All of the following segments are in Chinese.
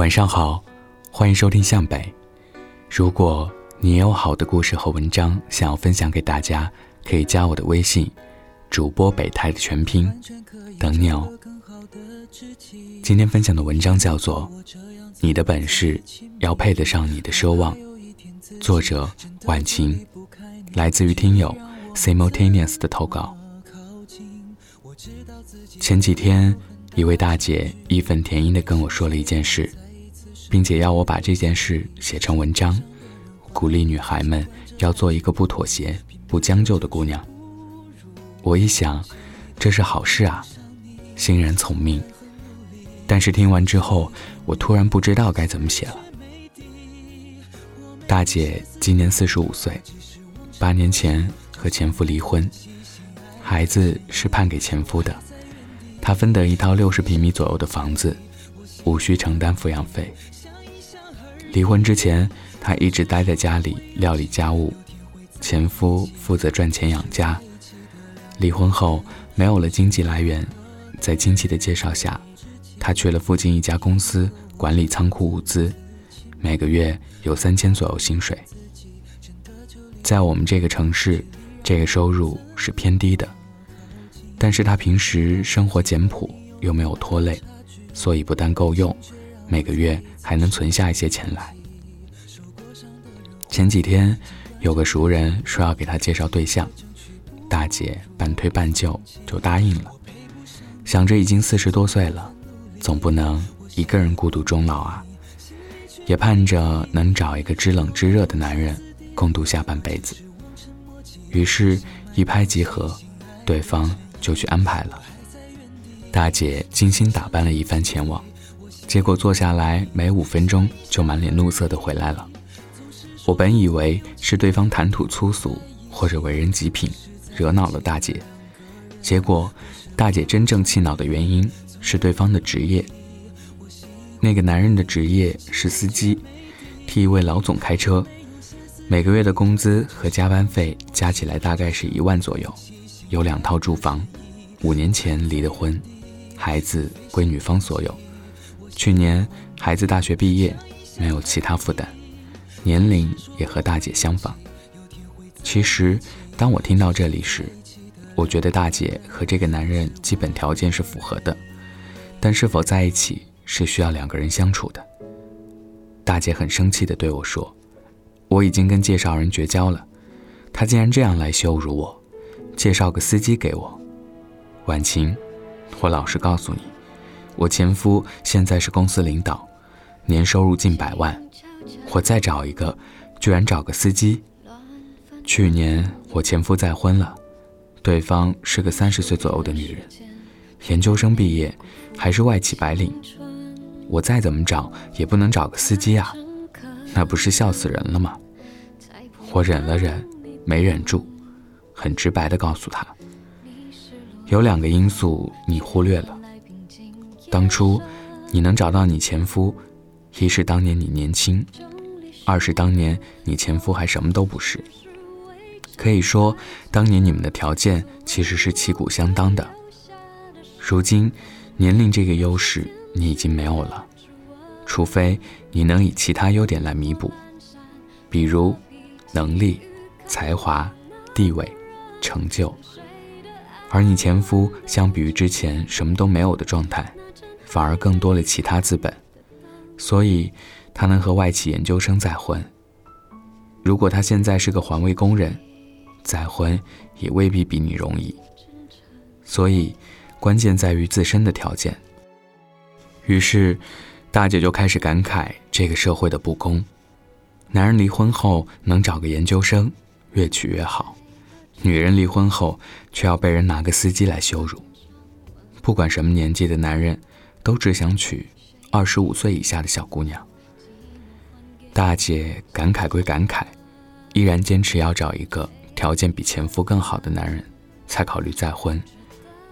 晚上好，欢迎收听向北。如果你也有好的故事和文章想要分享给大家，可以加我的微信，主播北台的全拼，等你哦。今天分享的文章叫做《你的本事要配得上你的奢望》，作者晚晴，来自于听友 simultaneous 的投稿。前几天，一位大姐义愤填膺地跟我说了一件事。并且要我把这件事写成文章，鼓励女孩们要做一个不妥协、不将就的姑娘。我一想，这是好事啊，欣然从命。但是听完之后，我突然不知道该怎么写了。大姐今年四十五岁，八年前和前夫离婚，孩子是判给前夫的，她分得一套六十平米左右的房子，无需承担抚养费。离婚之前，她一直待在家里料理家务，前夫负责赚钱养家。离婚后没有了经济来源，在亲戚的介绍下，她去了附近一家公司管理仓库物资，每个月有三千左右薪水。在我们这个城市，这个收入是偏低的，但是她平时生活简朴又没有拖累，所以不但够用。每个月还能存下一些钱来。前几天，有个熟人说要给他介绍对象，大姐半推半就就答应了。想着已经四十多岁了，总不能一个人孤独终老啊，也盼着能找一个知冷知热的男人共度下半辈子。于是，一拍即合，对方就去安排了。大姐精心打扮了一番前往。结果坐下来没五分钟就满脸怒色的回来了。我本以为是对方谈吐粗俗或者为人极品，惹恼了大姐。结果大姐真正气恼的原因是对方的职业。那个男人的职业是司机，替一位老总开车，每个月的工资和加班费加起来大概是一万左右，有两套住房，五年前离的婚，孩子归女方所有。去年孩子大学毕业，没有其他负担，年龄也和大姐相仿。其实，当我听到这里时，我觉得大姐和这个男人基本条件是符合的，但是否在一起是需要两个人相处的。大姐很生气地对我说：“我已经跟介绍人绝交了，他竟然这样来羞辱我，介绍个司机给我。”婉晴，我老实告诉你。我前夫现在是公司领导，年收入近百万。我再找一个，居然找个司机。去年我前夫再婚了，对方是个三十岁左右的女人，研究生毕业，还是外企白领。我再怎么找也不能找个司机啊，那不是笑死人了吗？我忍了忍，没忍住，很直白的告诉他，有两个因素你忽略了。当初，你能找到你前夫，一是当年你年轻，二是当年你前夫还什么都不是。可以说，当年你们的条件其实是旗鼓相当的。如今，年龄这个优势你已经没有了，除非你能以其他优点来弥补，比如能力、才华、地位、成就。而你前夫相比于之前什么都没有的状态。反而更多了其他资本，所以他能和外企研究生再婚。如果他现在是个环卫工人，再婚也未必比你容易。所以，关键在于自身的条件。于是，大姐就开始感慨这个社会的不公：男人离婚后能找个研究生，越娶越好；女人离婚后却要被人拿个司机来羞辱。不管什么年纪的男人。都只想娶二十五岁以下的小姑娘。大姐感慨归感慨，依然坚持要找一个条件比前夫更好的男人，才考虑再婚，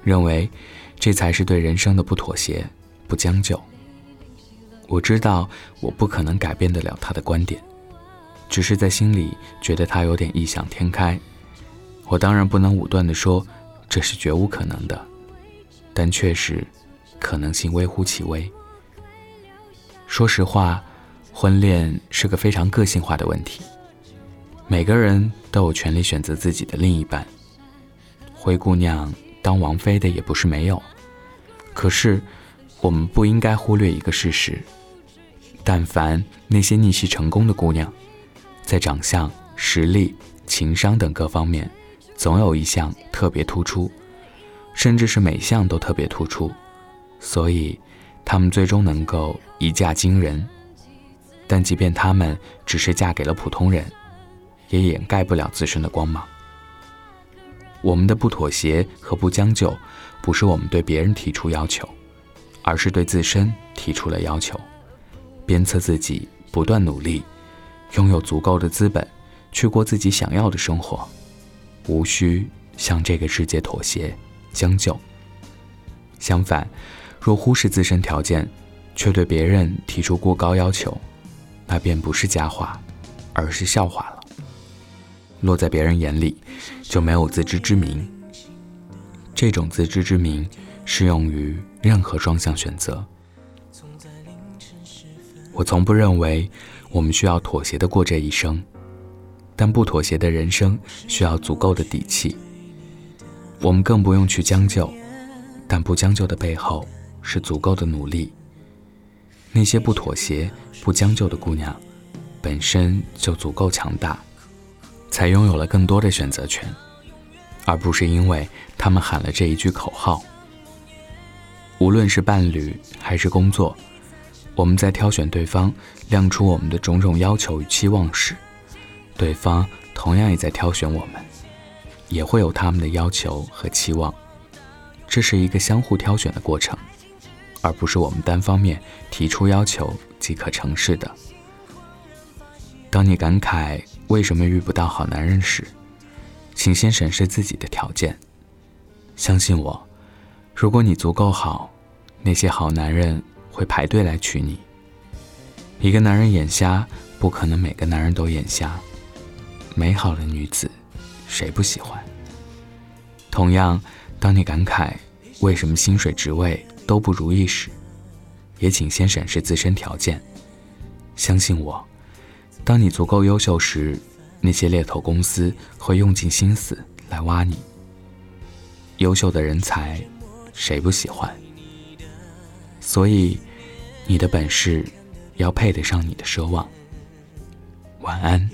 认为这才是对人生的不妥协、不将就。我知道我不可能改变得了她的观点，只是在心里觉得她有点异想天开。我当然不能武断地说这是绝无可能的，但确实。可能性微乎其微。说实话，婚恋是个非常个性化的问题，每个人都有权利选择自己的另一半。灰姑娘当王妃的也不是没有，可是我们不应该忽略一个事实：但凡那些逆袭成功的姑娘，在长相、实力、情商等各方面，总有一项特别突出，甚至是每项都特别突出，所以她们最终能够一嫁惊人。但即便她们只是嫁给了普通人，也掩盖不了自身的光芒。我们的不妥协和不将就，不是我们对别人提出要求，而是对自身提出了要求，鞭策自己不断努力，拥有足够的资本，去过自己想要的生活，无需向这个世界妥协将就。相反，若忽视自身条件，却对别人提出过高要求，那便不是佳话，而是笑话了。落在别人眼里，就没有自知之明。这种自知之明适用于任何双向选择。我从不认为我们需要妥协的过这一生，但不妥协的人生需要足够的底气。我们更不用去将就，但不将就的背后是足够的努力。那些不妥协、不将就的姑娘，本身就足够强大。才拥有了更多的选择权，而不是因为他们喊了这一句口号。无论是伴侣还是工作，我们在挑选对方、亮出我们的种种要求与期望时，对方同样也在挑选我们，也会有他们的要求和期望。这是一个相互挑选的过程，而不是我们单方面提出要求即可成事的。当你感慨为什么遇不到好男人时，请先审视自己的条件。相信我，如果你足够好，那些好男人会排队来娶你。一个男人眼瞎，不可能每个男人都眼瞎。美好的女子，谁不喜欢？同样，当你感慨为什么薪水职位都不如意时，也请先审视自身条件。相信我。当你足够优秀时，那些猎头公司会用尽心思来挖你。优秀的人才，谁不喜欢？所以，你的本事要配得上你的奢望。晚安。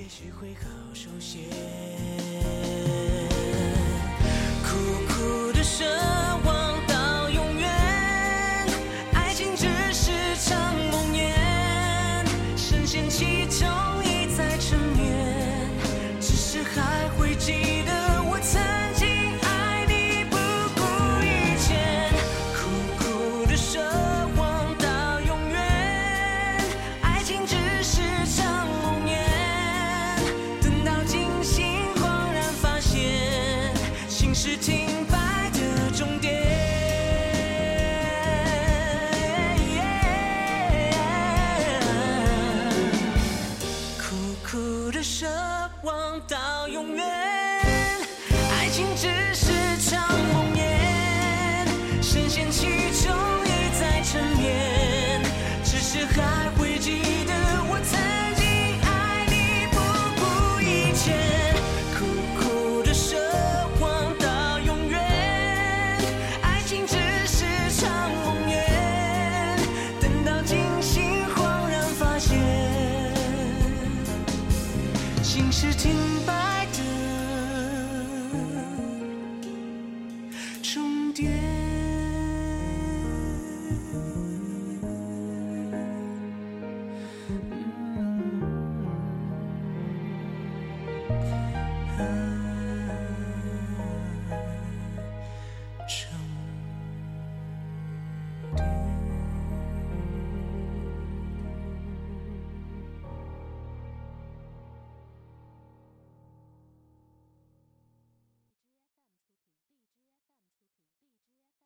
心事清白。